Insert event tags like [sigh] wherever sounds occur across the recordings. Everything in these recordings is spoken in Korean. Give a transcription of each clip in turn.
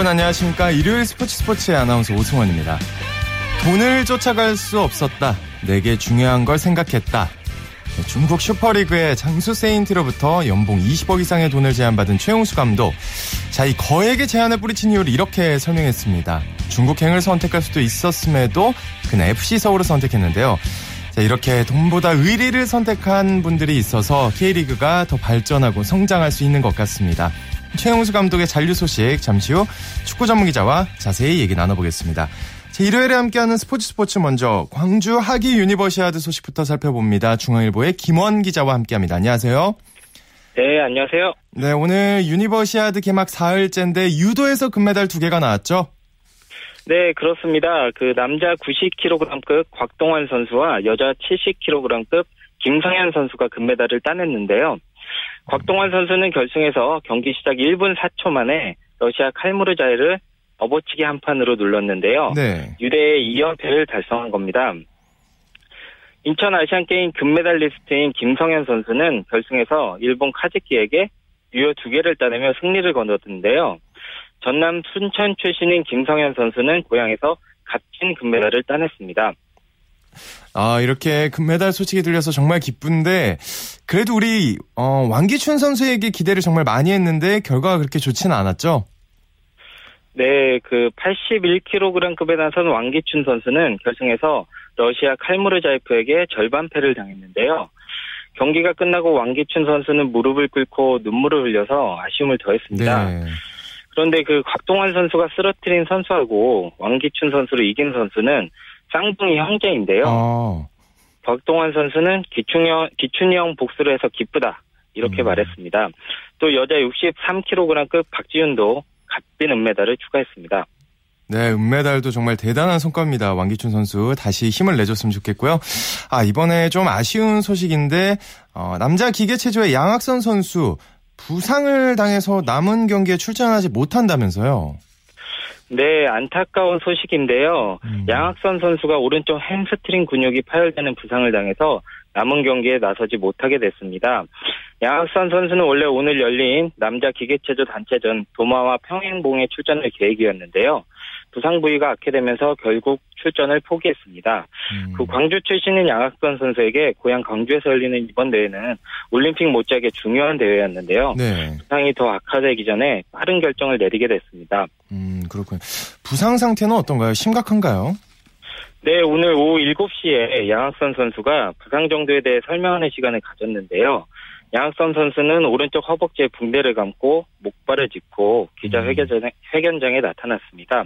여러분 안녕하십니까. 일요일 스포츠 스포츠의 아나운서 오승원입니다. 돈을 쫓아갈 수 없었다. 내게 중요한 걸 생각했다. 네, 중국 슈퍼리그의 장수 세인트로부터 연봉 20억 이상의 돈을 제안받은 최용수 감독. 자, 이 거액의 제안을 뿌리친 이유를 이렇게 설명했습니다. 중국행을 선택할 수도 있었음에도 그는 FC 서울을 선택했는데요. 자, 이렇게 돈보다 의리를 선택한 분들이 있어서 K리그가 더 발전하고 성장할 수 있는 것 같습니다. 최용수 감독의 잔류 소식 잠시 후 축구 전문 기자와 자세히 얘기 나눠보겠습니다. 자, 일요일에 함께하는 스포츠 스포츠 먼저 광주 하계 유니버시아드 소식부터 살펴봅니다. 중앙일보의 김원 기자와 함께합니다. 안녕하세요. 네, 안녕하세요. 네, 오늘 유니버시아드 개막 4일째인데 유도에서 금메달 2개가 나왔죠? 네, 그렇습니다. 그 남자 90kg급 곽동환 선수와 여자 70kg급 김성연 선수가 금메달을 따냈는데요. 곽동환 선수는 결승에서 경기 시작 1분 4초 만에 러시아 칼무르자이를 업어치기 한 판으로 눌렀는데요. 네. 유대의 2연패를 달성한 겁니다. 인천 아시안게임 금메달리스트인 김성현 선수는 결승에서 일본 카즈키에게 유효 두 개를 따내며 승리를 거뒀는데요. 전남 순천 출신인 김성현 선수는 고향에서 값진 금메달을 따냈습니다. 아, 이렇게 금메달 소식이 들려서 정말 기쁜데, 그래도 우리, 어, 왕기춘 선수에게 기대를 정말 많이 했는데, 결과가 그렇게 좋지는 않았죠? 네, 그 81kg급에 나선 왕기춘 선수는 결승에서 러시아 칼무르자이프에게 절반패를 당했는데요. 경기가 끝나고 왕기춘 선수는 무릎을 꿇고 눈물을 흘려서 아쉬움을 더했습니다. 네. 그런데 그 곽동환 선수가 쓰러뜨린 선수하고 왕기춘 선수를 이긴 선수는 쌍둥이 형제인데요. 어, 곽동환 선수는 기춘형, 기춘형 복수를 해서 기쁘다. 이렇게 음. 말했습니다. 또 여자 63kg급 박지윤도 값진 은메달을 추가했습니다. 네, 은메달도 정말 대단한 성과입니다. 왕기춘 선수 다시 힘을 내줬으면 좋겠고요. 아, 이번에 좀 아쉬운 소식인데, 어, 남자 기계체조의 양학선 선수, 부상을 당해서 남은 경기에 출전하지 못한다면서요. 네, 안타까운 소식인데요. 음. 양학선 선수가 오른쪽 햄스트링 근육이 파열되는 부상을 당해서 남은 경기에 나서지 못하게 됐습니다. 양학선 선수는 원래 오늘 열린 남자 기계체조 단체전 도마와 평행봉에 출전할 계획이었는데요. 부상 부위가 악화되면서 결국 출전을 포기했습니다. 음. 그 광주 출신인 양학선 선수에게 고향 광주에서 열리는 이번 대회는 올림픽 못지않게 중요한 대회였는데요. 네, 부상이 더 악화되기 전에 빠른 결정을 내리게 됐습니다. 음, 그렇군요. 부상 상태는 어떤가요? 심각한가요? 네, 오늘 오후 7시에 양학선 선수가 부상 정도에 대해 설명하는 시간을 가졌는데요. 양학선 선수는 오른쪽 허벅지에 붕대를 감고 목발을 짚고 기자회견장에 회견장에 나타났습니다.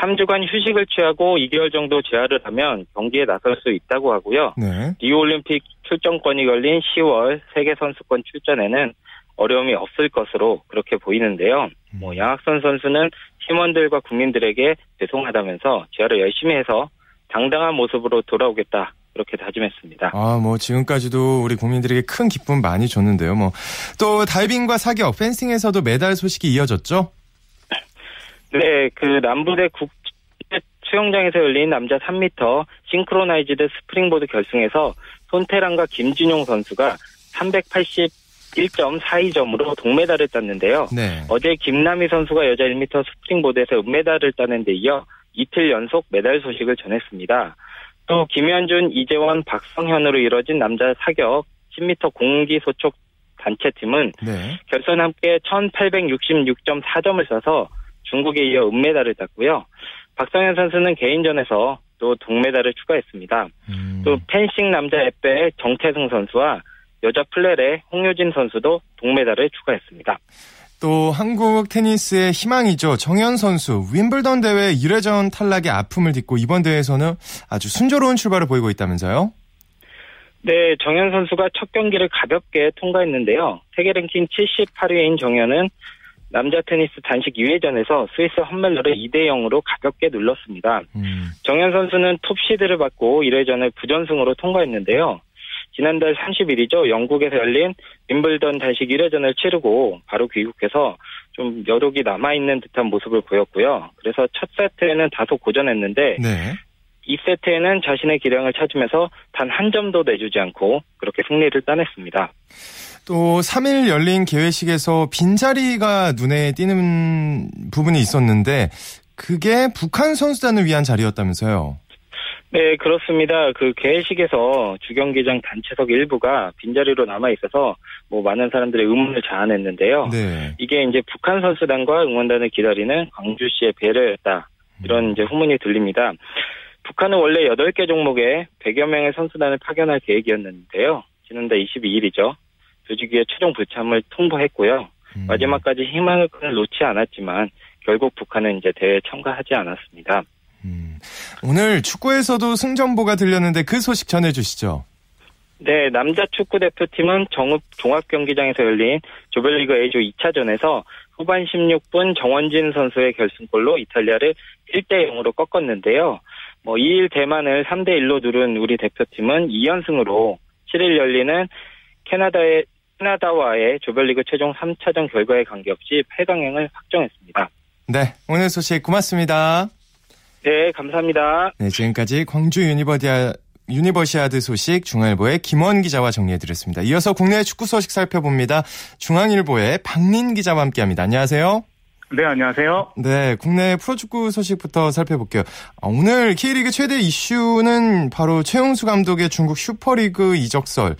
3주간 휴식을 취하고 2개월 정도 재활을 하면 경기에 나설 수 있다고 하고요. 네. 리우올림픽 출전권이 걸린 10월 세계선수권 출전에는 어려움이 없을 것으로 그렇게 보이는데요. 뭐 양학선 선수는 팀원들과 국민들에게 죄송하다면서 재활을 열심히 해서 당당한 모습으로 돌아오겠다 그렇게 다짐했습니다. 아, 뭐, 지금까지도 우리 국민들에게 큰 기쁨 많이 줬는데요. 뭐, 또, 다이빙과 사격, 펜싱에서도 메달 소식이 이어졌죠? 네, 그 남부대 국제 수영장에서 열린 남자 3m 싱크로나이즈드 스프링보드 결승에서 손태랑과 김진용 선수가 381.42점으로 동메달을 땄는데요. 네. 어제 김나미 선수가 여자 1m 스프링보드에서 은메달을 따는 데 이어 이틀 연속 메달 소식을 전했습니다. 또 김현준, 이재원, 박성현으로 이뤄진 남자 사격 10m 공기 소총 단체팀은 네. 결선 합계 1866.4점을 써서 중국에 이어 은메달을 땄고요. 박성현 선수는 개인전에서 또 동메달을 추가했습니다. 음, 또 펜싱 남자 에페 정태승 선수와 여자 플레레 홍효진 선수도 동메달을 추가했습니다. 또 한국 테니스의 희망이죠. 정현 선수 윈블던 대회 1회전 탈락의 아픔을 딛고 이번 대회에서는 아주 순조로운 출발을 보이고 있다면서요? 네, 정현 선수가 첫 경기를 가볍게 통과했는데요. 세계 랭킹 78위인 정현은 남자 테니스 단식 2회전에서 스위스 험멜러를 2대 0으로 가볍게 눌렀습니다. 음, 정현 선수는 톱시드를 받고 1회전을 부전승으로 통과했는데요. 지난달 30일이죠. 영국에서 열린 윈블던 단식 1회전을 치르고 바로 귀국해서 좀 여력이 남아있는 듯한 모습을 보였고요. 그래서 첫 세트에는 다소 고전했는데 네. 2세트에는 자신의 기량을 찾으면서 단 한 점도 내주지 않고 그렇게 승리를 따냈습니다. 또 3일 열린 개회식에서 빈자리가 눈에 띄는 부분이 있었는데 그게 북한 선수단을 위한 자리였다면서요. 네, 그렇습니다. 그 개회식에서 주경기장 단체석 일부가 빈자리로 남아 있어서 뭐 많은 사람들의 의문을 자아냈는데요. 네. 이게 이제 북한 선수단과 응원단을 기다리는 광주시의 배려였다. 이런 이제 후문이 들립니다. 북한은 원래 8개 종목에 100여 명의 선수단을 파견할 계획이었는데요. 지난달 22일이죠. 조직위의 최종 불참을 통보했고요. 음. 마지막까지 희망을 놓지 않았지만 결국 북한은 이제 대회에 참가하지 않았습니다. 음. 오늘 축구에서도 승전보가 들렸는데 그 소식 전해주시죠. 네, 남자 축구 대표팀은 정읍 종합경기장에서 열린 조별리그 A조 2차전에서 후반 16분 정원진 선수의 결승골로 이탈리아를 1대 0으로 꺾었는데요. 뭐 2일 대만을 3대 1로 누른 우리 대표팀은 2연승으로 7일 열리는 캐나다의 캐나다와의 조별리그 최종 3차전 결과에 관계없이 8강행을 확정했습니다. 네, 오늘 소식 고맙습니다. 네, 감사합니다. 네, 지금까지 광주 유니버디아 유니버시아드 소식 중앙일보의 김원 기자와 정리해드렸습니다. 이어서 국내 축구 소식 살펴봅니다. 중앙일보의 박민 기자와 함께합니다. 안녕하세요. 네, 안녕하세요. 네, 국내 프로축구 소식부터 살펴볼게요. 아, 오늘 K리그 최대 이슈는 바로 최용수 감독의 중국 슈퍼리그 이적설.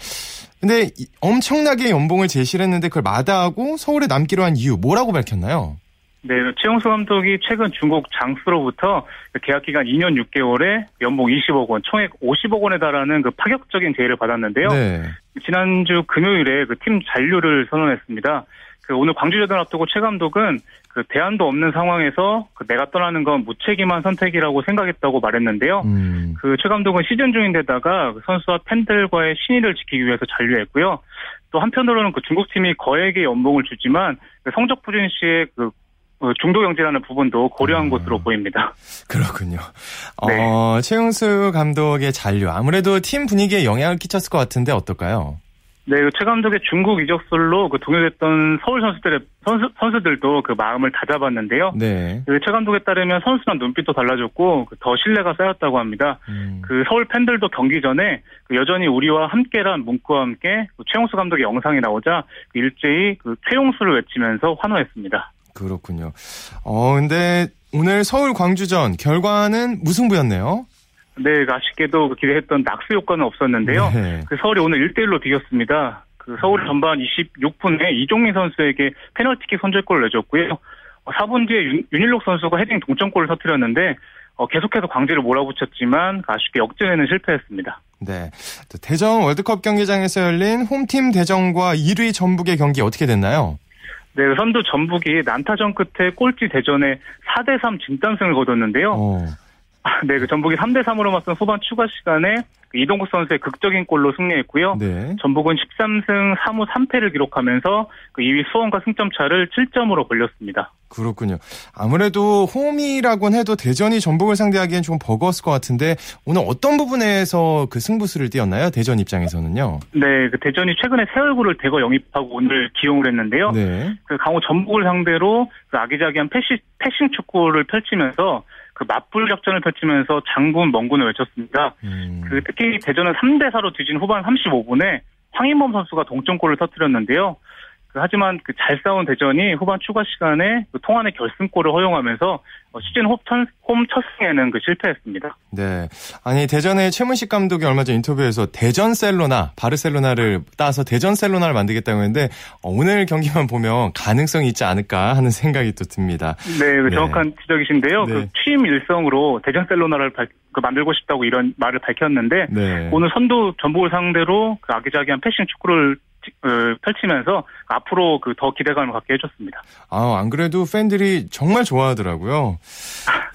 근데 엄청나게 연봉을 제시를 했는데 그걸 마다하고 서울에 남기로 한 이유 뭐라고 밝혔나요? 네, 최용수 감독이 최근 중국 장수로부터 계약 기간 2년 6개월에 연봉 20억 원, 총액 50억 원에 달하는 그 파격적인 제의를 받았는데요. 네. 지난주 금요일에 그 팀 잔류를 선언했습니다. 그 오늘 광주전을 앞두고 최 감독은 그 대안도 없는 상황에서 그 내가 떠나는 건 무책임한 선택이라고 생각했다고 말했는데요. 음. 그최 감독은 시즌 중인데다가 그 선수와 팬들과의 신의를 지키기 위해서 잔류했고요. 또 한편으로는 그 중국 팀이 거액의 연봉을 주지만 그 성적 부진 시에 그 어, 중도 경제라는 부분도 고려한 음. 것으로 보입니다. 그렇군요. 네. 어, 최용수 감독의 잔류 아무래도 팀 분위기에 영향을 끼쳤을 것 같은데 어떨까요? 네, 그최 감독의 중국 이적설로 그 동요됐던 서울 선수들의 선수, 선수들도 그 마음을 다잡았는데요. 네. 그최 감독에 따르면 선수랑 눈빛도 달라졌고 그더 신뢰가 쌓였다고 합니다. 음. 그 서울 팬들도 경기 전에 그 여전히 우리와 함께란 문구와 함께 그 최용수 감독의 영상이 나오자 그 일제히 그 최용수를 외치면서 환호했습니다. 그렇군요. 어, 근데 오늘 서울 광주전 결과는 무승부였네요. 네, 아쉽게도 그 기대했던 낙수 효과는 없었는데요. 네. 그 서울이 오늘 1대1로 비겼습니다. 그 서울이 전반 26분에 이종민 선수에게 페널티킥 선제골을 내줬고요. 4분 어, 뒤에 윤, 윤일록 선수가 헤딩 동점골을 터뜨렸는데 어, 계속해서 광주를 몰아붙였지만 아쉽게 역전에는 실패했습니다. 네. 대전 월드컵 경기장에서 열린 홈팀 대전과 1위 전북의 경기 어떻게 됐나요? 네, 선두 전북이 난타전 끝에 꼴찌 대전에 4대3 진단승을 거뒀는데요. 어. [laughs] 네, 그 전북이 3대 3으로 맞선 후반 추가 시간에 그 이동국 선수의 극적인 골로 승리했고요. 네. 전북은 13승 3무 3패를 기록하면서 그 2위 수원과 승점 차를 7점으로 벌렸습니다. 그렇군요. 아무래도 홈이라곤 해도 대전이 전북을 상대하기엔 좀 버거웠을 것 같은데 오늘 어떤 부분에서 그 승부수를 띄었나요? 대전 입장에서는요. 네, 그 대전이 최근에 새 얼굴을 대거 영입하고 오늘 기용을 했는데요. 네. 그 강호 전북을 상대로 그 아기자기한 패시, 패싱 축구를 펼치면서 그 맞불 격전을 펼치면서 장군 멍군을 외쳤습니다. 음. 그 특히 대전은 3대 4로 뒤진 후반 35분에 황인범 선수가 동점골을 터뜨렸는데요. 그 하지만 그 잘 싸운 대전이 후반 추가 시간에 그 통안의 결승골을 허용하면서 어, 시즌 홈 첫 승에는 그 실패했습니다. 네. 아니 대전의 최문식 감독이 얼마 전 인터뷰에서 대전 셀로나 바르셀로나를 따서 대전 셀로나를 만들겠다고 했는데 어, 오늘 경기만 보면 가능성이 있지 않을까 하는 생각이 또 듭니다. 네, 그 네. 정확한 지적이신데요. 네. 그 취임 일성으로 대전 셀로나를 발, 그 만들고 싶다고 이런 말을 밝혔는데 네. 오늘 선두 전북을 상대로 그 아기자기한 패싱 축구를 어, 펼치면서 앞으로 그 더 기대감을 갖게 해줬습니다. 아, 안 그래도 팬들이 정말 좋아하더라고요.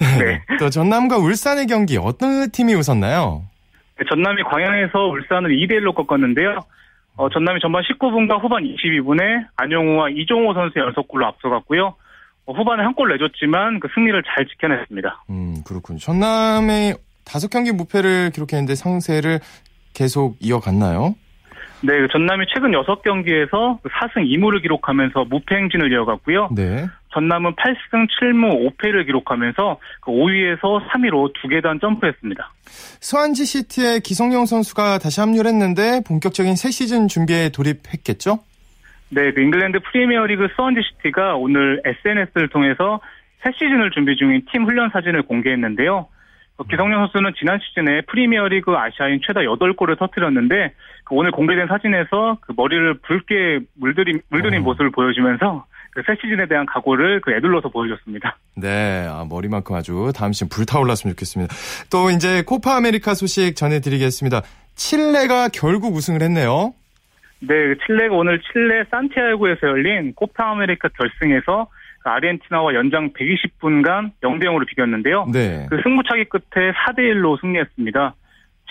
[laughs] 네. [laughs] 또 전남과 울산의 경기 어떤 팀이 웃었나요? 네, 전남이 광양에서 울산을 2대1로 꺾었는데요. 어, 전남이 전반 19분과 후반 22분에 안용우와 이종호 선수의 연속골로 앞서갔고요. 어, 후반에 한 골 내줬지만 그 승리를 잘 지켜냈습니다. 음, 그렇군요. 전남이 다섯 경기 무패를 기록했는데 상세를 계속 이어갔나요? 네, 그 전남이 최근 6경기에서 4승 2무를 기록하면서 무패 행진을 이어갔고요. 네. 전남은 8승 7무 5패를 기록하면서 5위에서 그 3위로 두 계단 점프했습니다. 스완지 시티의 기성용 선수가 다시 합류를 했는데 본격적인 새 시즌 준비에 돌입했겠죠? 네, 그 잉글랜드 프리미어리그 스완지시티가 오늘 SNS를 통해서 새 시즌을 준비 중인 팀 훈련 사진을 공개했는데요. 그 기성용 선수는 지난 시즌에 프리미어리그 아시아인 최다 8골을 터뜨렸는데 그 오늘 공개된 사진에서 그 머리를 붉게 물들인 물들인 어. 모습을 보여주면서 그 새 시즌에 대한 각오를 그 에둘러서 보여줬습니다. 네, 아, 머리만큼 아주 다음 시즌 불타올랐으면 좋겠습니다. 또 이제 코파 아메리카 소식 전해드리겠습니다. 칠레가 결국 우승을 했네요. 네, 칠레가 오늘 칠레 산티아고에서 열린 코파 아메리카 결승에서 그 아르헨티나와 연장 120분간 0대 0으로 비겼는데요. 네. 그 승부차기 끝에 4대 1로 승리했습니다.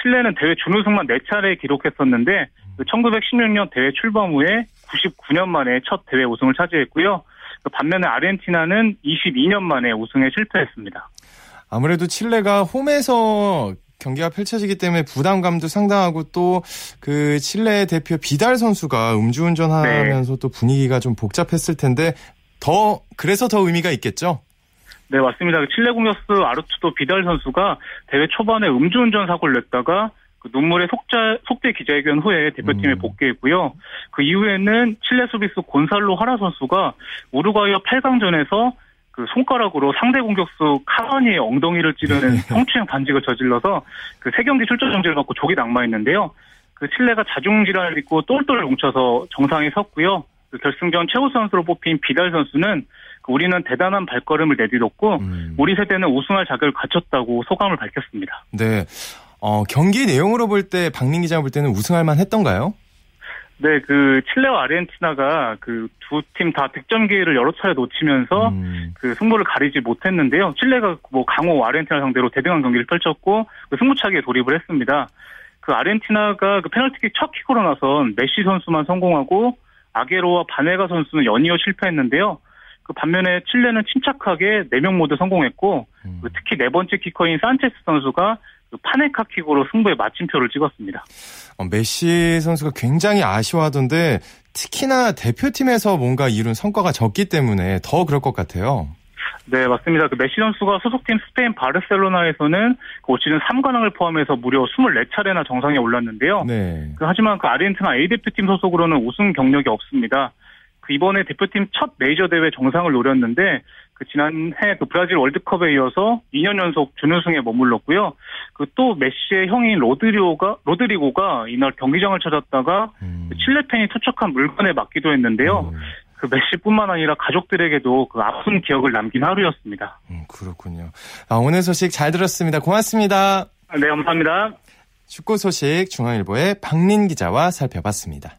칠레는 대회 준우승만 4차례 기록했었는데 그 1916년 대회 출범 후에 99년 만에 첫 대회 우승을 차지했고요. 그 반면에 아르헨티나는 22년 만에 우승에 실패했습니다. 아무래도 칠레가 홈에서 경기가 펼쳐지기 때문에 부담감도 상당하고 또 그 칠레 대표 비달 선수가 음주운전하면서 네. 또 분위기가 좀 복잡했을 텐데 더 그래서 더 의미가 있겠죠. 네 맞습니다. 그 칠레 공격수 아르투도 비달 선수가 대회 초반에 음주운전 사고를 냈다가 그 눈물의 속자, 속대 기자회견 후에 대표팀에 음. 복귀했고요. 그 이후에는 칠레 수비수 곤살로 하라 선수가 우루과이와 8강전에서 그 손가락으로 상대 공격수 카바니의 엉덩이를 찌르는 네. 성추행 반직을 저질러서 그 세 경기 출전 정지를 받고 족이 낙마했는데요. 그 칠레가 자중 질환을 입고 똘똘 뭉쳐서 정상에 섰고요. 그 결승전 최우 선수로 뽑힌 비달 선수는 그 우리는 대단한 발걸음을 내디뎠고 음. 우리 세대는 우승할 자격을 갖췄다고 소감을 밝혔습니다. 네. 어, 경기 내용으로 볼 때 박민 기자 볼 때는 우승할 만 했던가요? 네, 그 칠레와 아르헨티나가 그 두 팀 다 득점 기회를 여러 차례 놓치면서 음. 그 승부를 가리지 못했는데요. 칠레가 뭐 강호 아르헨티나 상대로 대등한 경기를 펼쳤고 그 승부차기에 돌입을 했습니다. 그 아르헨티나가 그 페널티킥 첫 킥으로 나선 메시 선수만 성공하고 아게로와 바네가 선수는 연이어 실패했는데요. 그 반면에 칠레는 침착하게 4명 모두 성공했고 음. 그 특히 네 번째 키커인 산체스 선수가 그 파넨카킥으로 승부에 마침표를 찍었습니다. 어, 메시 선수가 굉장히 아쉬워하던데 특히나 대표팀에서 뭔가 이룬 성과가 적기 때문에 더 그럴 것 같아요. 네, 맞습니다. 그 메시 선수가 소속팀 스페인 바르셀로나에서는 그 올 시즌 3관왕을 포함해서 무려 24차례나 정상에 올랐는데요. 네. 그 하지만 그 아르헨티나 A 대표팀 소속으로는 우승 경력이 없습니다. 그 이번에 대표팀 첫 메이저 대회 정상을 노렸는데 그 지난해 그 브라질 월드컵에 이어서 2년 연속 준우승에 머물렀고요. 그 또 메시의 형인 로드리오가 로드리고가 이날 경기장을 찾았다가 음. 그 칠레 팬이 투척한 물건에 맞기도 했는데요. 음. 그 메시뿐만 아니라 가족들에게도 그 아픈 기억을 남긴 하루였습니다. 음, 그렇군요. 아, 오늘 소식 잘 들었습니다. 고맙습니다. 네, 감사합니다. 축구 소식 중앙일보의 박린 기자와 살펴봤습니다.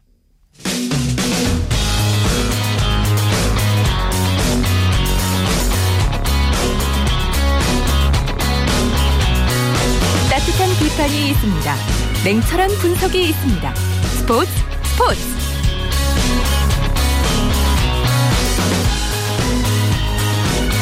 따뜻한 비판이 있습니다. 냉철한 분석이 있습니다. 스포츠 스포츠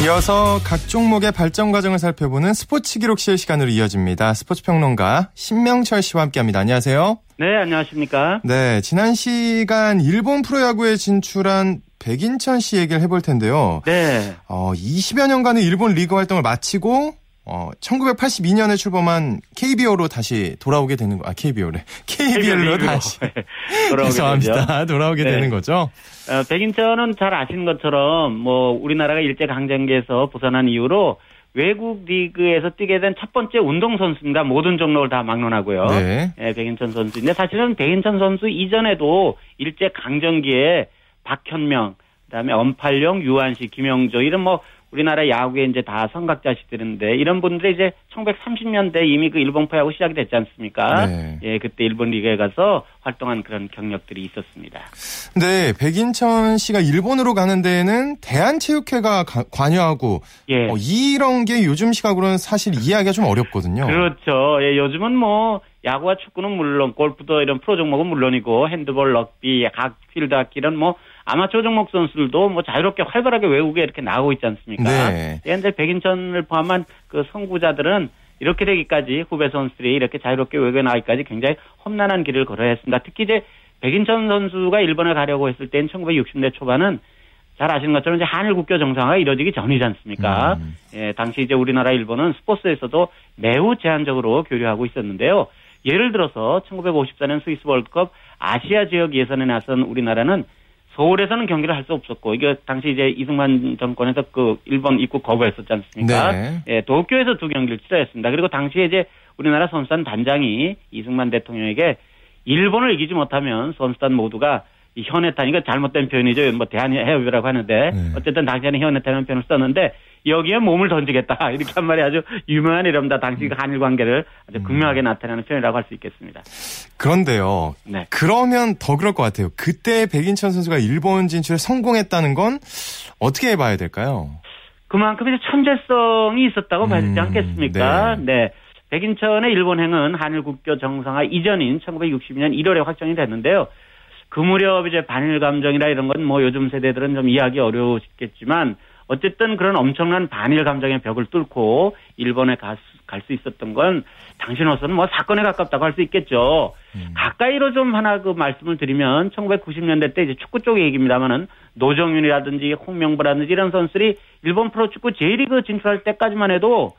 이어서 각 종목의 발전 과정을 살펴보는 스포츠 기록실 시간으로 이어집니다. 스포츠 평론가 신명철 씨와 함께합니다. 안녕하세요. 네, 안녕하십니까. 네, 지난 시간 일본 프로야구에 진출한 백인천 씨 얘기를 해볼 텐데요. 네. 어, 20여 년간의 일본 리그 활동을 마치고 어, 1982년에 출범한 KBO로 다시 돌아오게 되는 거, 아, KBO래. KBL로 [laughs] 다시. [laughs] 돌아오게 죄송합니다. 돌아오게 네. 되는 거죠. 어, 백인천은 잘 아시는 것처럼, 뭐, 우리나라가 일제강점기에서 부산한 이후로 외국 리그에서 뛰게 된 첫 번째 운동선수입니다. 모든 종목을 다 막론하고요. 네. 네, 백인천 선수인데 사실은 백인천 선수 이전에도 일제강점기에 박현명, 그다음에 엄팔령, 유한식, 김영조 이런 뭐 우리나라 야구에 이제 다 성각자식들인데 이런 분들이 이제 1930년대 이미 그 일본 프야구 시작이 됐지 않습니까? 네. 예, 그때 일본 리그에 가서 활동한 그런 경력들이 있었습니다. 네, 백인천 씨가 일본으로 가는 데에는 대한체육회가 관여하고 예. 어, 이런 게 요즘 시각으로는 사실 이해하기가 좀 어렵거든요. 그렇죠. 예, 요즘은 뭐 야구와 축구는 물론 골프도 이런 프로 종목은 물론이고 핸드볼, 럭비, 각 필드 악기는 뭐 아마추어 종목 선수들도 뭐 자유롭게 활발하게 외국에 이렇게 나오고 있지 않습니까? 네. 현재 백인천을 포함한 그 선구자들은 이렇게 되기까지 후배 선수들이 이렇게 자유롭게 외국에 나가기까지 굉장히 험난한 길을 걸어야 했습니다. 특히 이제 백인천 선수가 일본에 가려고 했을 때는 1960대 초반은 잘 아시는 것처럼 이제 한일 국교 정상화가 이루어지기 전이지 않습니까? 음. 예, 당시 이제 우리나라 일본은 스포츠에서도 매우 제한적으로 교류하고 있었는데요. 예를 들어서 1954년 스위스 월드컵 아시아 지역 예선에 나선 우리나라는 서울에서는 경기를 할 수 없었고 이게 당시 이제 이승만 정권에서 그 일본 입국 거부했었지 않습니까? 네. 예, 도쿄에서 두 경기를 치러했습니다. 그리고 당시에 이제 우리나라 선수단 단장이 이승만 대통령에게 일본을 이기지 못하면 선수단 모두가 현해탄 이거 잘못된 표현이죠. 뭐 대한해협이라고 하는데 네. 어쨌든 당시에는 현해탄이라는 표현을 썼는데 여기에 몸을 던지겠다 [laughs] 이렇게 한 말이 아주 유명한 이름다. 당시 그 한일 관계를 아주 음. 극명하게 나타내는 표현이라고 할 수 있겠습니다. 그런데요. 네. 그러면 더 그럴 것 같아요. 그때 백인천 선수가 일본 진출에 성공했다는 건 어떻게 봐야 될까요? 그만큼 이제 천재성이 있었다고 봐야 되지 음, 않겠습니까? 네. 네. 백인천의 일본행은 한일 국교 정상화 이전인 1960년 1월에 확정이 됐는데요. 그 무렵 이제 반일 감정이라 이런 건 뭐 요즘 세대들은 좀 이해하기 어려우시겠지만 어쨌든 그런 엄청난 반일 감정의 벽을 뚫고 일본에 갈 수 있었던 건 당신으로서는 뭐 사건에 가깝다고 할 수 있겠죠. 음. 가까이로 좀 하나 그 말씀을 드리면 1990년대 때 이제 축구 쪽 얘기입니다만은 노정윤이라든지 홍명보라든지 이런 선수들이 일본 프로축구 J리그 진출할 때까지만 해도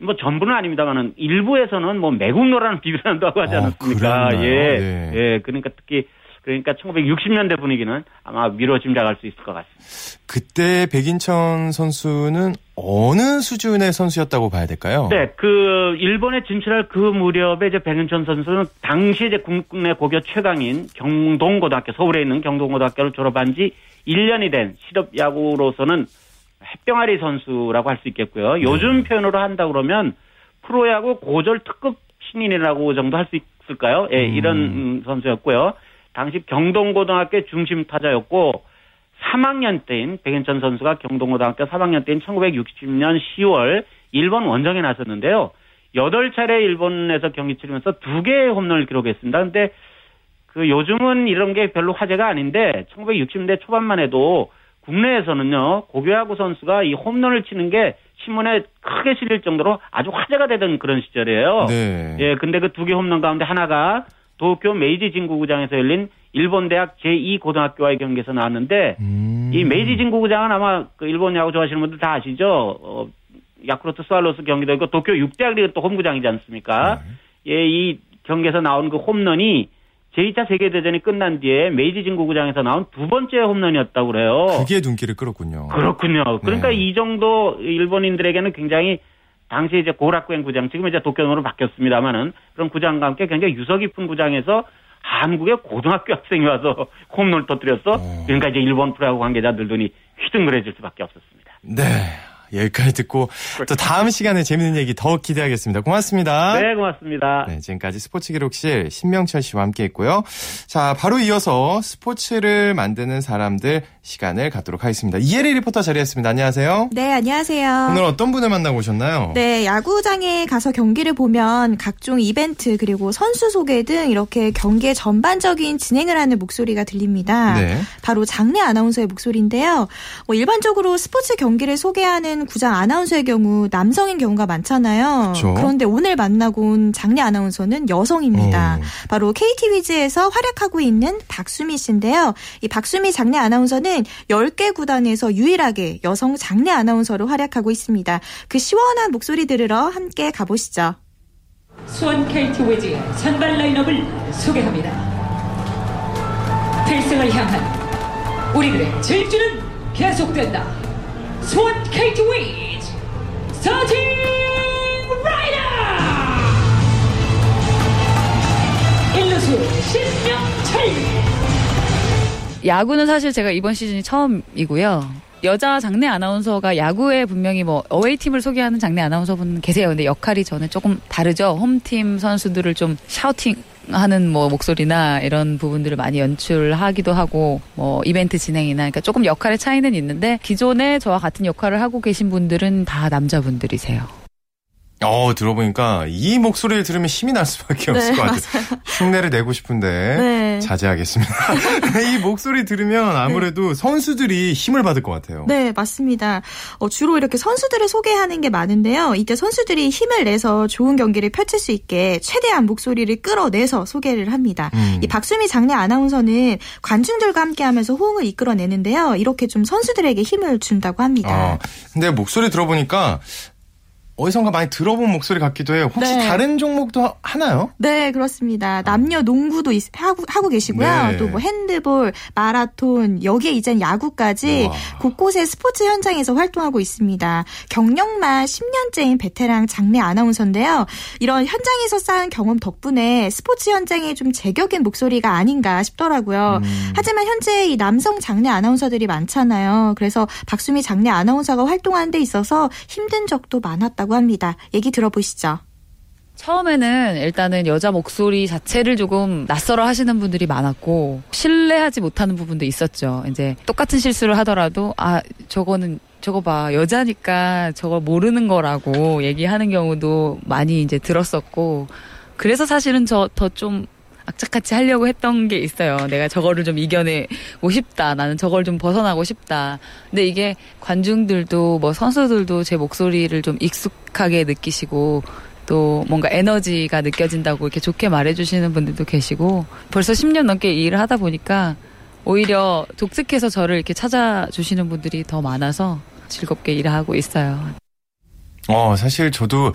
뭐 전부는 아닙니다만은 일부에서는 뭐 매국노라는 [laughs] 비난도 하고 하지 아, 않았습니까? 아, 예. 네. 예. 그러니까 특히 그러니까 1960년대 분위기는 아마 미뤄 짐작할 수 있을 것 같습니다. 그때 백인천 선수는 어느 수준의 선수였다고 봐야 될까요? 네, 그 일본에 진출할 그 무렵에 이제 백인천 선수는 당시 이제 국내 고교 최강인 경동고등학교 서울에 있는 경동고등학교를 졸업한 지 1년이 된 실업 야구로서는 햇병아리 선수라고 할 수 있겠고요. 네. 요즘 표현으로 한다 그러면 프로야구 고졸 특급 신인이라고 정도 할 수 있을까요? 예, 음. 이런 선수였고요. 당시 경동고등학교 중심 타자였고 3학년 때인 백인천 선수가 경동고등학교 3학년 때인 1960년 10월 일본 원정에 나섰는데요. 8차례 일본에서 경기 치르면서 2개의 홈런을 기록했습니다. 근데 그 요즘은 이런 게 별로 화제가 아닌데 1960년대 초반만 해도 국내에서는요 고교야구 선수가 이 홈런을 치는 게 신문에 크게 실릴 정도로 아주 화제가 되던 그런 시절이에요. 네. 예, 근데 그 두 개 홈런 가운데 하나가 도쿄 메이지 진구구장에서 열린 일본 대학 제2고등학교와의 경기에서 나왔는데 음. 이 메이지 진구구장은 아마 그 일본 야구 좋아하시는 분들 다 아시죠? 어, 야쿠르트 스왈로스 경기도 있고 도쿄 6대학 리그 또 홈구장이지 않습니까? 네. 예, 이 경기에서 나온 그 홈런이 제2차 세계대전이 끝난 뒤에 메이지 진구구장에서 나온 두 번째 홈런이었다고 그래요. 그게 눈길을 끌었군요. 그렇군요. 그러니까 네. 이 정도 일본인들에게는 굉장히 당시 이제 고락구행 구장, 지금 이제 도쿄으로 바뀌었습니다만은 그런 구장과 함께 굉장히 유서 깊은 구장에서 한국의 고등학교 학생이 와서 [laughs] 홈런을 터뜨렸어. 어. 그러니까 이제 일본 프로야구 관계자들 눈이 휘둥그레질 수밖에 없었습니다. 네. 여기까지 듣고 또 다음 시간에 재밌는 얘기 더 기대하겠습니다. 고맙습니다. 네, 고맙습니다. 네, 지금까지 스포츠 기록실 신명철 씨와 함께 했고요. 자, 바로 이어서 스포츠를 만드는 사람들 시간을 갖도록 하겠습니다. 이혜리 리포터 자리했습니다. 안녕하세요. 네, 안녕하세요. 오늘 어떤 분을 만나고 오셨나요? 네, 야구장에 가서 경기를 보면 각종 이벤트 그리고 선수 소개 등 이렇게 경기의 전반적인 진행을 하는 목소리가 들립니다. 네. 바로 장례 아나운서의 목소리인데요. 뭐 일반적으로 스포츠 경기를 소개하는 구장 아나운서의 경우 남성인 경우가 많잖아요. 그렇죠. 그런데 오늘 만나고 온 장례 아나운서는 여성입니다. 어. 바로 KT 위즈에서 활약하고 있는 박수미 씨인데요. 이 박수미 장례 아나운서는 10개 구단에서 유일하게 여성 장례 아나운서로 활약하고 있습니다. 그 시원한 목소리 들으러 함께 가보시죠. 수원 KT 위즈의 선발 라인업을 소개합니다. 필승을 향한 우리들의 질주는 계속된다. 수원 KT 위즈 서팅 라이더 1루수 신명철 야구는 사실 제가 이번 시즌이 처음이고요. 여자 장내 아나운서가 야구에 분명히 뭐 어웨이 팀을 소개하는 장내 아나운서분 계세요. 근데 역할이 저는 조금 다르죠. 홈팀 선수들을 좀 샤우팅 하는 뭐 목소리나 이런 부분들을 많이 연출하기도 하고 뭐 이벤트 진행이나 그러니까 조금 역할의 차이는 있는데 기존에 저와 같은 역할을 하고 계신 분들은 다 남자분들이세요. 어, 들어보니까 이 목소리를 들으면 힘이 날 수밖에 네, 없을 것 같아요. 맞아요. 흉내를 내고 싶은데 네. 자제하겠습니다. [laughs] 이 목소리 들으면 아무래도 네. 선수들이 힘을 받을 것 같아요. 네, 맞습니다. 어, 주로 이렇게 선수들을 소개하는 게 많은데요. 이때 선수들이 힘을 내서 좋은 경기를 펼칠 수 있게 최대한 목소리를 끌어내서 소개를 합니다. 음. 이 박수미 장례 아나운서는 관중들과 함께하면서 호응을 이끌어내는데요. 이렇게 좀 선수들에게 힘을 준다고 합니다. 아, 근데 목소리 들어보니까 어디선가 많이 들어본 목소리 같기도 해요. 혹시 네. 다른 종목도 하나요? 네, 그렇습니다. 남녀 농구도 있, 하고, 하고 계시고요. 네. 또뭐 핸드볼, 마라톤, 여기에 이젠 야구까지 우와. 곳곳의 스포츠 현장에서 활동하고 있습니다. 경력만 10년째인 베테랑 장내 아나운서인데요. 이런 현장에서 쌓은 경험 덕분에 스포츠 현장에 좀 제격인 목소리가 아닌가 싶더라고요. 음. 하지만 현재 이 남성 장내 아나운서들이 많잖아요. 그래서 박수미 장내 아나운서가 활동하는 데 있어서 힘든 적도 많았다고 있다고 합니다. 얘기 들어보시죠. 처음에는 일단은 여자 목소리 자체를 조금 낯설어 하시는 분들이 많았고 신뢰하지 못하는 부분도 있었죠. 이제 똑같은 실수를 하더라도 아 저거는 저거 봐 여자니까 저걸 모르는 거라고 얘기하는 경우도 많이 이제 들었었고 그래서 사실은 저 더 좀 악착같이 하려고 했던 게 있어요. 내가 저거를 좀 이겨내고 싶다. 나는 저걸 좀 벗어나고 싶다. 근데 이게 관중들도 뭐 선수들도 제 목소리를 좀 익숙하게 느끼시고 또 뭔가 에너지가 느껴진다고 이렇게 좋게 말해주시는 분들도 계시고 벌써 10년 넘게 일을 하다 보니까 오히려 독특해서 저를 이렇게 찾아주시는 분들이 더 많아서 즐겁게 일을 하고 있어요. 어, 사실 저도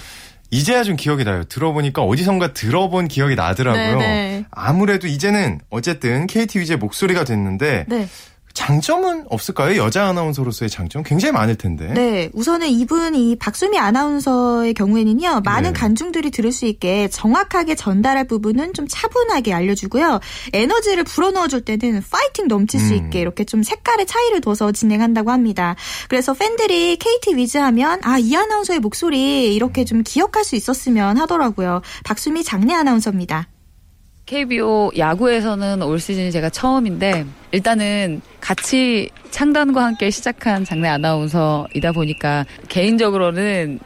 이제야 좀 기억이 나요. 들어보니까 어디선가 들어본 기억이 나더라고요. 네네. 네. 아무래도 이제는 어쨌든 KT 위즈의 목소리가 됐는데 네. 장점은 없을까요? 여자 아나운서로서의 장점 굉장히 많을 텐데. 네, 우선은 이분 이 박수미 아나운서의 경우에는요 많은 네. 관중들이 들을 수 있게 정확하게 전달할 부분은 좀 차분하게 알려주고요 에너지를 불어넣어줄 때는 파이팅 넘칠 수 음. 있게 이렇게 좀 색깔의 차이를 둬서 진행한다고 합니다. 그래서 팬들이 KT 위즈하면 아 이 아나운서의 목소리 이렇게 좀 기억할 수 있었으면 하더라고요. 박수미 장례 아나운서입니다. KBO 야구에서는 올 시즌이 제가 처음인데 일단은 같이 창단과 함께 시작한 장내 아나운서이다 보니까 개인적으로는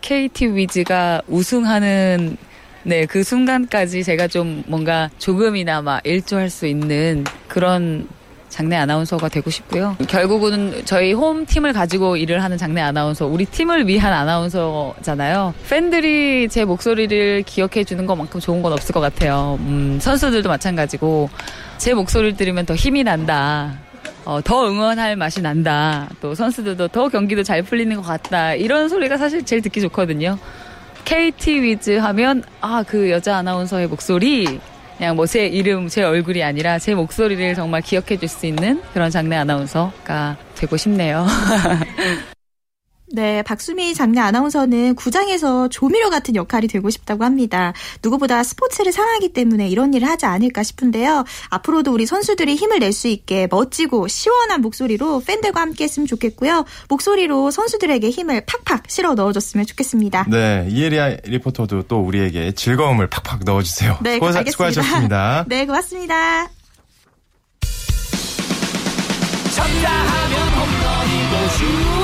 KT 위즈가 우승하는 네, 그 순간까지 제가 좀 뭔가 조금이나마 일조할 수 있는 그런 장내 아나운서가 되고 싶고요. 결국은 저희 홈 팀을 가지고 일을 하는 장내 아나운서, 우리 팀을 위한 아나운서잖아요. 팬들이 제 목소리를 기억해 주는 것만큼 좋은 건 없을 것 같아요. 음, 선수들도 마찬가지고 제 목소리를 들으면 더 힘이 난다. 어, 더 응원할 맛이 난다. 또 선수들도 더 경기도 잘 풀리는 것 같다. 이런 소리가 사실 제일 듣기 좋거든요. KT 위즈 하면 아 그 여자 아나운서의 목소리 그냥 뭐 제 이름, 제 얼굴이 아니라 제 목소리를 정말 기억해 줄 수 있는 그런 장내 아나운서가 되고 싶네요. [laughs] 네, 박수미 장례 아나운서는 구장에서 조미료 같은 역할이 되고 싶다고 합니다. 누구보다 스포츠를 사랑하기 때문에 이런 일을 하지 않을까 싶은데요. 앞으로도 우리 선수들이 힘을 낼 수 있게 멋지고 시원한 목소리로 팬들과 함께 했으면 좋겠고요. 목소리로 선수들에게 힘을 팍팍 실어 넣어줬으면 좋겠습니다. 네, 이혜리 리포터도 또 우리에게 즐거움을 팍팍 넣어주세요. 네, 수고, 알겠습니다. 수고하셨습니다. [laughs] 네, 고맙습니다. 쳤다 하면 홈런이고 슛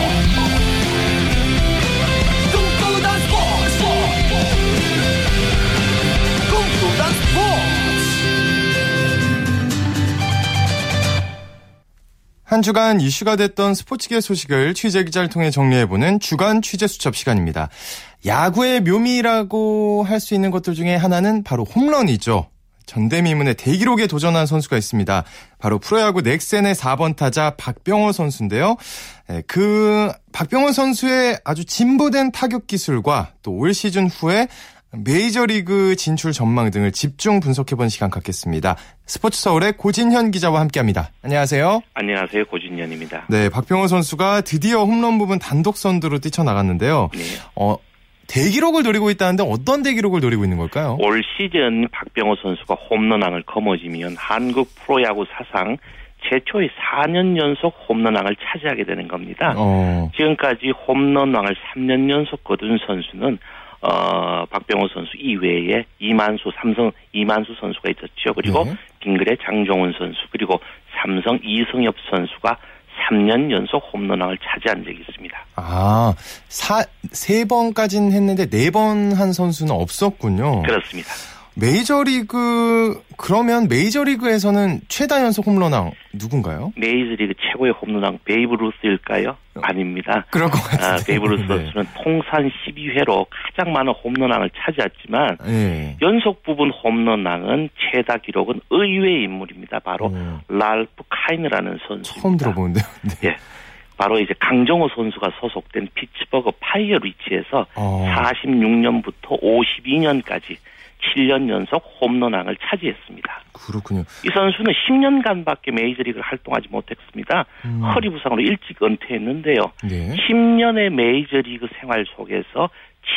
한 주간 이슈가 됐던 스포츠계 소식을 취재 기자를 통해 정리해보는 주간 취재 수첩 시간입니다. 야구의 묘미라고 할 수 있는 것들 중에 하나는 바로 홈런이죠. 전대미문의 대기록에 도전한 선수가 있습니다. 바로 프로야구 넥센의 4번 타자 박병호 선수인데요. 예, 그 박병호 선수의 아주 진보된 타격 기술과 또 올 시즌 후에 메이저리그 진출 전망 등을 집중 분석해본 시간 갖겠습니다. 스포츠 서울의 고진현 기자와 함께합니다. 안녕하세요. 안녕하세요. 고진현입니다. 네, 박병호 선수가 드디어 홈런 부분 단독 선두로 뛰쳐나갔는데요. 네. 어, 대기록을 노리고 있다는데 어떤 대기록을 노리고 있는 걸까요? 올 시즌 박병호 선수가 홈런왕을 거머쥐면 한국 프로야구 사상 최초의 4년 연속 홈런왕을 차지하게 되는 겁니다. 어. 지금까지 홈런왕을 3년 연속 거둔 선수는 어, 박병호 선수 이외에 이만수 삼성 이만수 선수가 있었죠. 그리고 네. 빙글의 장종훈 선수 그리고 삼성 이승엽 선수가 3년 연속 홈런왕을 차지한 적이 있습니다. 아, 사, 세 번까지는 했는데 네 번 한 선수는 없었군요. 그렇습니다. 메이저리그 그러면 메이저리그에서는 최다 연속 홈런왕 누군가요? 메이저리그 최고의 홈런왕 베이브 루스일까요? 아닙니다. 그럴 것 같아요. 아, 베이브 루스 네. 선수는 통산 12회로 가장 많은 홈런왕을 차지했지만 네. 연속 부문 홈런왕은 최다 기록은 의외의 인물입니다. 바로 음. 랄프 카이너라는 선수. 처음 들어보는데요. [laughs] 네. 예. 바로 이제 강정호 선수가 소속된 피츠버그 파이어리츠에서 어. 46년부터 52년까지 7년 연속 홈런왕을 차지했습니다. 그렇군요. 이 선수는 10년간밖에 메이저리그를 활동하지 못했습니다. 음. 허리 부상으로 일찍 은퇴했는데요. 네. 10년의 메이저리그 생활 속에서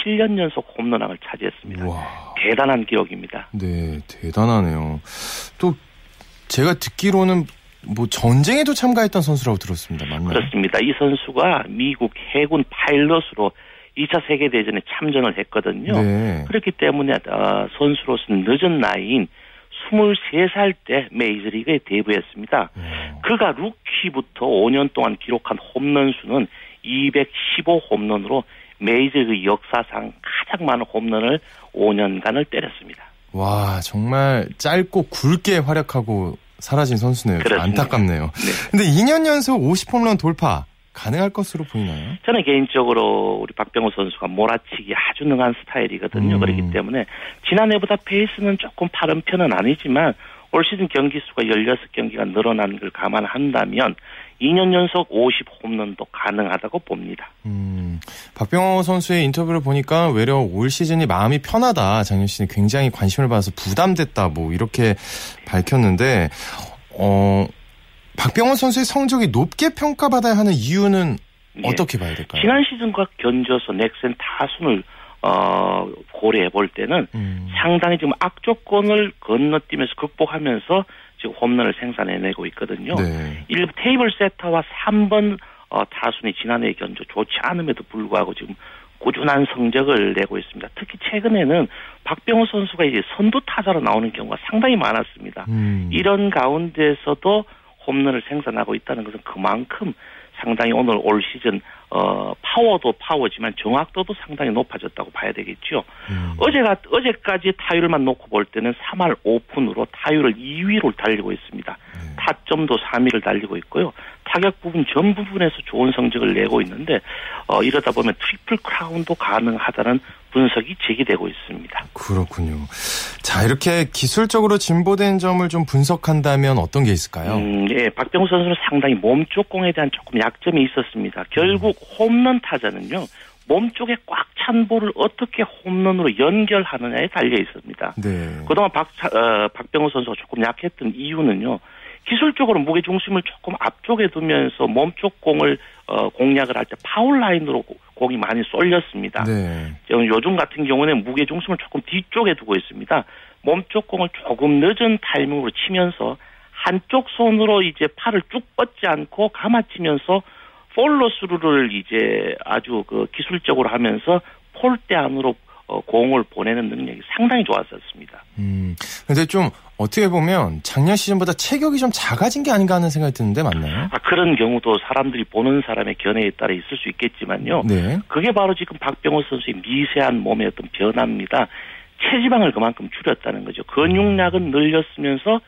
7년 연속 홈런왕을 차지했습니다. 와. 대단한 기록입니다. 네, 대단하네요. 또 제가 듣기로는 뭐 전쟁에도 참가했던 선수라고 들었습니다. 맞나요? 그렇습니다. 이 선수가 미국 해군 파일럿으로 2차 세계대전에 참전을 했거든요. 네. 그렇기 때문에 어, 선수로서는 늦은 나이인 23살 때 메이저리그에 데뷔했습니다. 네. 그가 루키부터 5년 동안 기록한 홈런 수는 215 홈런으로 메이저리그 역사상 가장 많은 홈런을 5년간을 때렸습니다. 와, 정말 짧고 굵게 활약하고 사라진 선수네요. 안타깝네요. 네. 근데 2년 연속 50홈런 돌파 가능할 것으로 보이나요? 저는 개인적으로 우리 박병호 선수가 몰아치기 아주 능한 스타일이거든요. 음. 그렇기 때문에 지난해보다 페이스는 조금 빠른 편은 아니지만 올 시즌 경기 수가 16경기가 늘어난 걸 감안한다면 2년 연속 50 홈런도 가능하다고 봅니다. 음, 박병호 선수의 인터뷰를 보니까 외려 올 시즌이 마음이 편하다. 작년 시즌 굉장히 관심을 받아서 부담됐다. 뭐 이렇게 밝혔는데 어 박병호 선수의 성적이 높게 평가받아야 하는 이유는 예. 어떻게 봐야 될까요? 지난 시즌과 견져서 넥센 타순을 어, 고려해 볼 때는 음. 상당히 지금 악조건을 건너뛰면서 극복하면서 지금 홈런을 생산해내고 있거든요. 네. 일부 테이블 세터와 3번 어, 타순이 지난해 견조 좋지 않음에도 불구하고 지금 꾸준한 성적을 내고 있습니다. 특히 최근에는 박병호 선수가 이제 선두 타자로 나오는 경우가 상당히 많았습니다. 음. 이런 가운데서도 홈런을 생산하고 있다는 것은 그만큼 상당히 오늘 올 시즌 어 파워도 파워지만 정확도도 상당히 높아졌다고 봐야 되겠죠. 음. 어제가 어제까지 타율만 놓고 볼 때는 3할 5푼으로 타율을 2위로 달리고 있습니다. 음. 타점도 3위를 달리고 있고요. 타격 부문 전 부문에서 좋은 성적을 내고 있는데 어 이러다 보면 트리플 크라운도 가능하다는 분석이 제기되고 있습니다. 그렇군요. 자, 이렇게 기술적으로 진보된 점을 좀 분석한다면 어떤 게 있을까요? 음, 예, 박병호 선수는 상당히 몸쪽 공에 대한 조금 약점이 있었습니다. 결국 음. 홈런 타자는요. 몸쪽에 꽉 찬 볼을 어떻게 홈런으로 연결하느냐에 달려 있습니다. 네. 그동안 박, 어, 박병호 선수가 조금 약했던 이유는요. 기술적으로 무게 중심을 조금 앞쪽에 두면서 몸쪽 공을 어, 공략을 할 때 파울 라인으로 공이 많이 쏠렸습니다. 네. 요즘 같은 경우는 무게 중심을 조금 뒤쪽에 두고 있습니다. 몸쪽 공을 조금 늦은 타이밍으로 치면서 한쪽 손으로 이제 팔을 쭉 뻗지 않고 감아치면서 폴로스루를 이제 아주 그 기술적으로 하면서 폴대 안으로 어, 공을 보내는 능력이 상당히 좋았었습니다. 음, 근데 좀 어떻게 보면 작년 시즌보다 체격이 좀 작아진 게 아닌가 하는 생각이 드는데 맞나요? 아, 그런 경우도 사람들이 보는 사람의 견해에 따라 있을 수 있겠지만요. 네. 그게 바로 지금 박병호 선수의 미세한 몸의 어떤 변화입니다. 체지방을 그만큼 줄였다는 거죠. 근육량은 늘렸으면서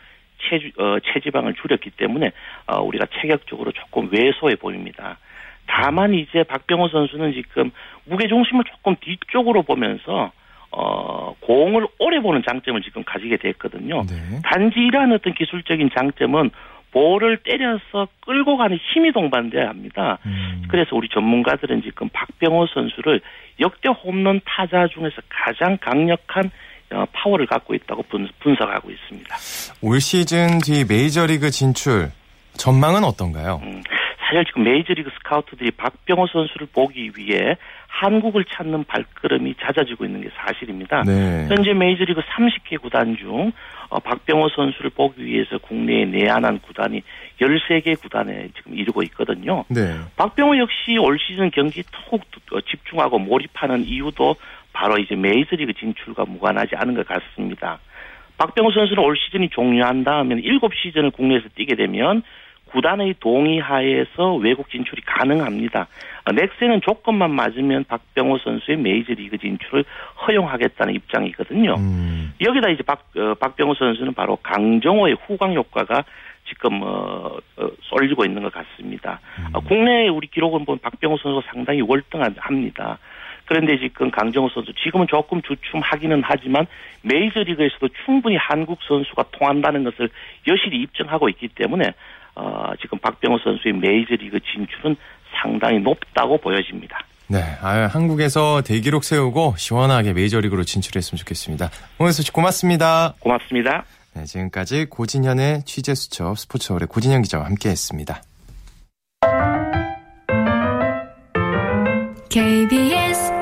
체, 어, 체지방을 줄였기 때문에 어, 우리가 체격적으로 조금 왜소해 보입니다. 다만 이제 박병호 선수는 지금 무게 중심을 조금 뒤쪽으로 보면서 어 공을 오래 보는 장점을 지금 가지게 됐거든요. 네. 단지 이러한 어떤 기술적인 장점은 볼을 때려서 끌고 가는 힘이 동반돼야 합니다. 음. 그래서 우리 전문가들은 지금 박병호 선수를 역대 홈런 타자 중에서 가장 강력한 어, 파워를 갖고 있다고 분, 석하고 있습니다. 올 시즌 뒤 메이저리그 진출 전망은 어떤가요? 음, 사실 지금 메이저리그 스카우트들이 박병호 선수를 보기 위해 한국을 찾는 발걸음이 잦아지고 있는 게 사실입니다. 네. 현재 메이저리그 30개 구단 중 어, 박병호 선수를 보기 위해서 국내에 내한한 구단이 13개 구단에 지금 이르고 있거든요. 네. 박병호 역시 올 시즌 경기 더욱 집중하고 몰입하는 이유도 바로 이제 메이저리그 진출과 무관하지 않은 것 같습니다. 박병호 선수는 올 시즌이 종료한 다음에 7시즌을 국내에서 뛰게 되면 구단의 동의하에서 외국 진출이 가능합니다. 어, 넥센은 조건만 맞으면 박병호 선수의 메이저리그 진출을 허용하겠다는 입장이거든요. 음. 여기다 이제 박, 어, 박병호 선수는 바로 강정호의 후광 효과가 지금 어, 어 쏠리고 있는 것 같습니다. 음. 어, 국내 우리 기록은 보면 박병호 선수가 상당히 월등합니다. 그런데 지금 강정호 선수 지금은 조금 주춤하기는 하지만 메이저리그에서도 충분히 한국 선수가 통한다는 것을 여실히 입증하고 있기 때문에 어, 지금 박병호 선수의 메이저리그 진출은 상당히 높다고 보여집니다. 네, 아, 한국에서 대기록 세우고 시원하게 메이저리그로 진출했으면 좋겠습니다. 오늘 소식 고맙습니다. 고맙습니다. 네, 지금까지 고진현의 취재수첩 스포츠월의 고진현 기자와 함께했습니다. KBS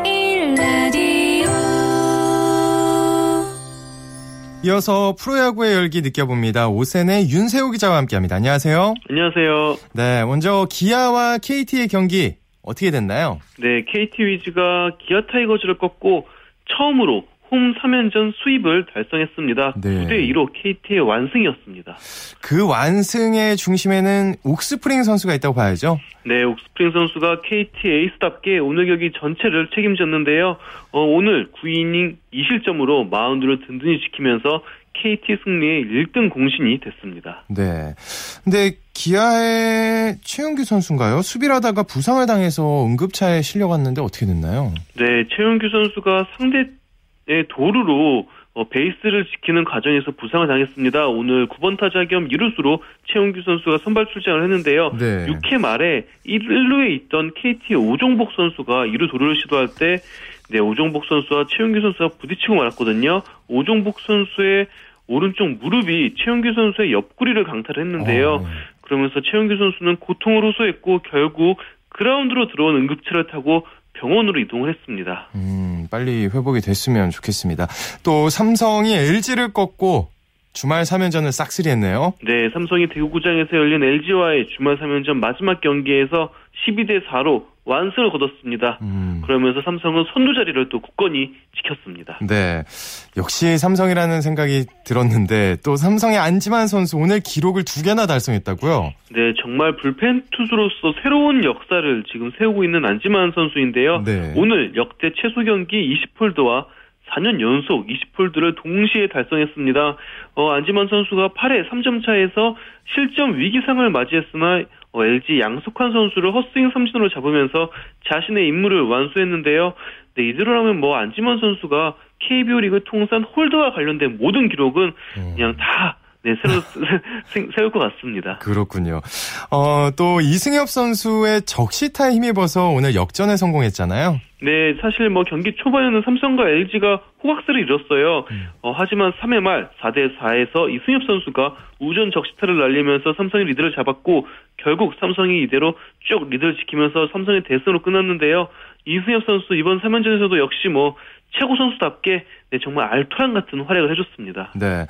이어서 프로야구의 열기 느껴봅니다. 오센의 윤세호 기자와 함께합니다. 안녕하세요. 안녕하세요. 네, 먼저 기아와 KT의 경기 어떻게 됐나요? 네, KT 위즈가 기아 타이거즈를 꺾고 처음으로 홈 3연전 스윕을 달성했습니다. 네. 9대 2로 KT의 완승이었습니다. 그 완승의 중심에는 옥스프링 선수가 있다고 봐야죠. 네, 옥스프링 선수가 KT 에이스답게 오늘 경기 전체를 책임졌는데요. 어, 오늘 9이닝 2실점으로 마운드를 든든히 지키면서 KT 승리의 1등 공신이 됐습니다. 네. 근데 기아의 최용규 선수인가요? 수비를 하다가 부상을 당해서 응급차에 실려갔는데 어떻게 됐나요? 네, 최용규 선수가 상대 의 도루로 어, 베이스를 지키는 과정에서 부상을 당했습니다. 오늘 9번 타자 겸 2루수로 최용규 선수가 선발 출장을 했는데요. 네. 6회 말에 1루에 있던 KT의 오종복 선수가 2루 도루를 시도할 때 네, 오종복 선수와 최용규 선수가 부딪히고 말았거든요. 오종복 선수의 오른쪽 무릎이 최용규 선수의 옆구리를 강탈했는데요. 어. 그러면서 최용규 선수는 고통을 호소했고 결국 그라운드로 들어온 응급차를 타고 병원으로 이동을 했습니다. 음, 빨리 회복이 됐으면 좋겠습니다. 또 삼성이 LG를 꺾고 주말 3연전을 싹쓸이했네요. 네, 삼성이 대구구장에서 열린 LG와의 주말 3연전 마지막 경기에서 12대 4로 완승을 거뒀습니다. 음. 그러면서 삼성은 선두 자리를 또 굳건히 지켰습니다. 네. 역시 삼성이라는 생각이 들었는데 또 삼성의 안지만 선수 오늘 기록을 두 개나 달성했다고요? 네, 정말 불펜 투수로서 새로운 역사를 지금 세우고 있는 안지만 선수인데요. 네. 오늘 역대 최소 경기 20홀드와 4년 연속 20홀드를 동시에 달성했습니다. 어, 안지만 선수가 8회 3점 차에서 실점 위기상을 맞이했으나 어, LG 양석환 선수를 헛스윙 삼진으로 잡으면서 자신의 임무를 완수했는데요. 네, 이대로라면 뭐 안지만 선수가 KBO 리그 통산 홀드와 관련된 모든 기록은 음. 그냥 다 네, 새로 [laughs] 세울 것 같습니다. 그렇군요. 어, 또 이승엽 선수의 적시타에 힘입어서 오늘 역전에 성공했잖아요. 네, 사실 뭐 경기 초반에는 삼성과 LG가 호각스를 이뤘어요. 음. 어, 하지만 3회 말 4대 4에서 이승엽 선수가 우전 적시타를 날리면서 삼성이 리드를 잡았고 결국 삼성이 이대로 쭉 리드를 지키면서 삼성의 대승으로 끝났는데요. 이승엽 선수 이번 3연전에서도 역시 뭐 최고 선수답게 네, 정말 알토란 같은 활약을 해줬습니다. 네.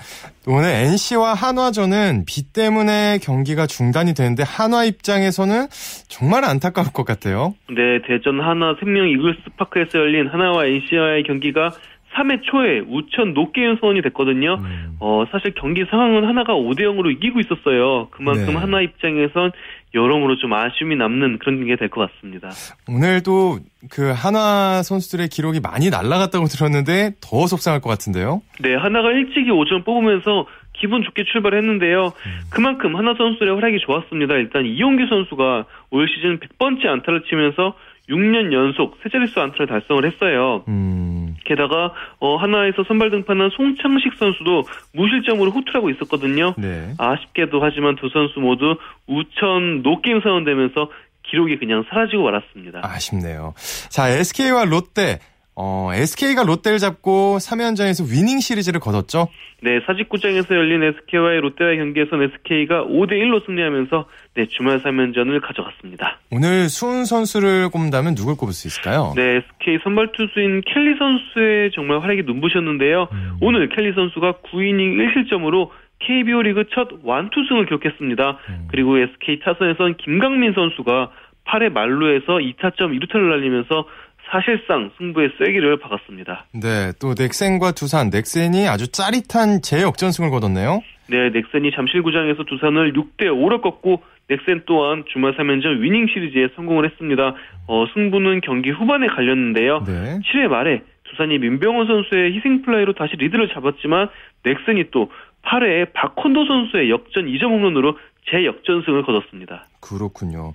오늘 NC와 한화전은 비 때문에 경기가 중단이 되는데 한화 입장에서는 정말 안타까울 것 같아요. 네, 대전 한화 생명 이글스 파크에서 열린 한화와 NC와의 경기가 3회 초에 우천 노게임 선언이 됐거든요. 음. 어, 사실 경기 상황은 한화가 5대 0으로 이기고 있었어요. 그만큼 네. 한화 입장에선 여러모로 좀 아쉬움이 남는 그런 경기가 될 것 같습니다. 오늘도 그 하나 선수들의 기록이 많이 날라갔다고 들었는데 더 속상할 것 같은데요? 네, 하나가 일찍이 5점 뽑으면서 기분 좋게 출발했는데요. 음. 그만큼 하나 선수의 활약이 좋았습니다. 일단 이용규 선수가 올 시즌 100번째 안타를 치면서 6년 연속 세 자릿수 안타를 달성을 했어요. 음. 게다가 어, 하나에서 선발 등판한 송창식 선수도 무실점으로 호투하고 있었거든요. 네. 아쉽게도 하지만 두 선수 모두 우천 노게임 선언되면서 기록이 그냥 사라지고 말았습니다. 아쉽네요. 자, SK와 롯데 어, SK가 롯데를 잡고 3연전에서 위닝 시리즈를 거뒀죠? 네, 사직구장에서 열린 SK와의 롯데와의 경기에선 SK가 5대 1로 승리하면서 네, 주말 3연전을 가져갔습니다. 오늘 수훈 선수를 꼽는다면 누굴 꼽을 수 있을까요? 네, SK 선발 투수인 켈리 선수의 정말 활약이 눈부셨는데요. 음. 오늘 켈리 선수가 9이닝 1실점으로 KBO 리그 첫 완투승을 기록했습니다. 음. 그리고 SK 타선에선 김강민 선수가 8회 말루에서 2타점 2루타를 날리면서 사실상 승부의 쐐기를 박았습니다. 네, 또 넥센과 두산, 넥센이 아주 짜릿한 재역전승을 거뒀네요. 네, 넥센이 잠실구장에서 두산을 6대 5로 꺾고 넥센 또한 주말 3연전 위닝 시리즈에 성공을 했습니다. 어, 승부는 경기 후반에 갈렸는데요. 네. 7회 말에 두산이 민병헌 선수의 희생 플라이로 다시 리드를 잡았지만 넥센이 또 8회에 박헌도 선수의 역전 2점 홈런으로 재역전승을 거뒀습니다. 그렇군요.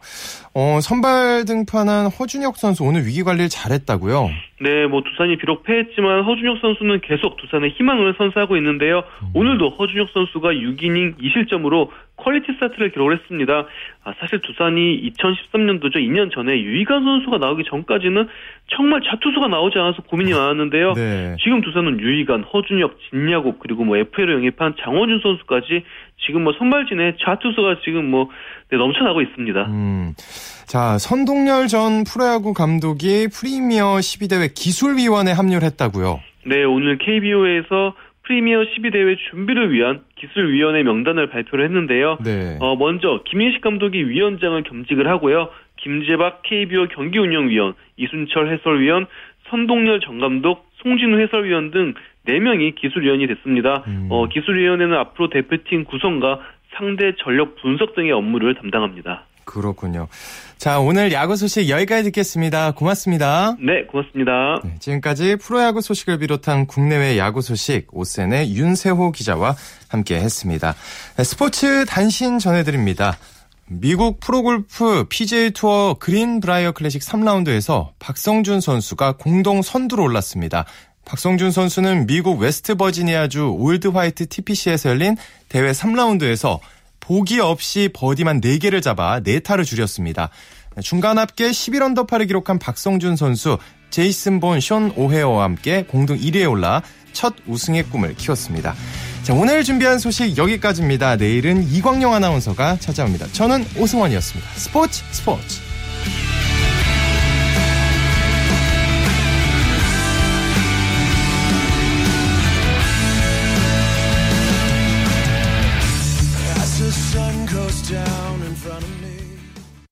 어, 선발 등판한 허준혁 선수 오늘 위기 관리를 잘했다고요? 네, 뭐 두산이 비록 패했지만 허준혁 선수는 계속 두산의 희망을 선사하고 있는데요. 음. 오늘도 허준혁 선수가 6이닝 2실점으로 퀄리티 스타트를 기록을 했습니다. 아, 사실 두산이 2013년도죠. 2년 전에 유희관 선수가 나오기 전까지는 정말 자투수가 나오지 않아서 고민이 많았는데요. [laughs] 네. 지금 두산은 유이간, 허준혁, 진야국 그리고 뭐 FA로 영입한 장원준 선수까지 지금 뭐 선발진에 자투수가 지금 뭐 네, 넘쳐나고 있습니다. 음. 자, 선동열 전 프로야구 감독이 프리미어 12대회 기술위원회 합류를 했다고요? 네, 오늘 KBO에서 프리미어 12대회 준비를 위한 기술위원회 명단을 발표를 했는데요. 네. 어, 먼저 김인식 감독이 위원장을 겸직을 하고요. 김재박 KBO 경기운영위원, 이순철 해설위원, 선동열 정감독, 송진우 해설위원 등 4명이 기술위원이 됐습니다. 음. 어, 기술위원회는 앞으로 대표팀 구성과 상대 전력 분석 등의 업무를 담당합니다. 그렇군요. 자, 오늘 야구 소식 여기까지 듣겠습니다. 고맙습니다. 네, 고맙습니다. 네, 지금까지 프로야구 소식을 비롯한 국내외 야구 소식 오센의 윤세호 기자와 함께 했습니다. 네, 스포츠 단신 전해드립니다. 미국 프로골프 PGA 투어 그린 브라이어 클래식 3라운드에서 박성준 선수가 공동 선두로 올랐습니다. 박성준 선수는 미국 웨스트 버지니아주 올드 화이트 TPC에서 열린 대회 3라운드에서 보기 없이 버디만 4개를 잡아 4타를 줄였습니다. 중간 합계 11언더파를 기록한 박성준 선수, 제이슨 본, 션 오헤어와 함께 공동 1위에 올라 첫 우승의 꿈을 키웠습니다. 자, 오늘 준비한 소식 여기까지입니다. 내일은 이광용 아나운서가 찾아옵니다. 저는 오승원이었습니다. 스포츠 스포츠.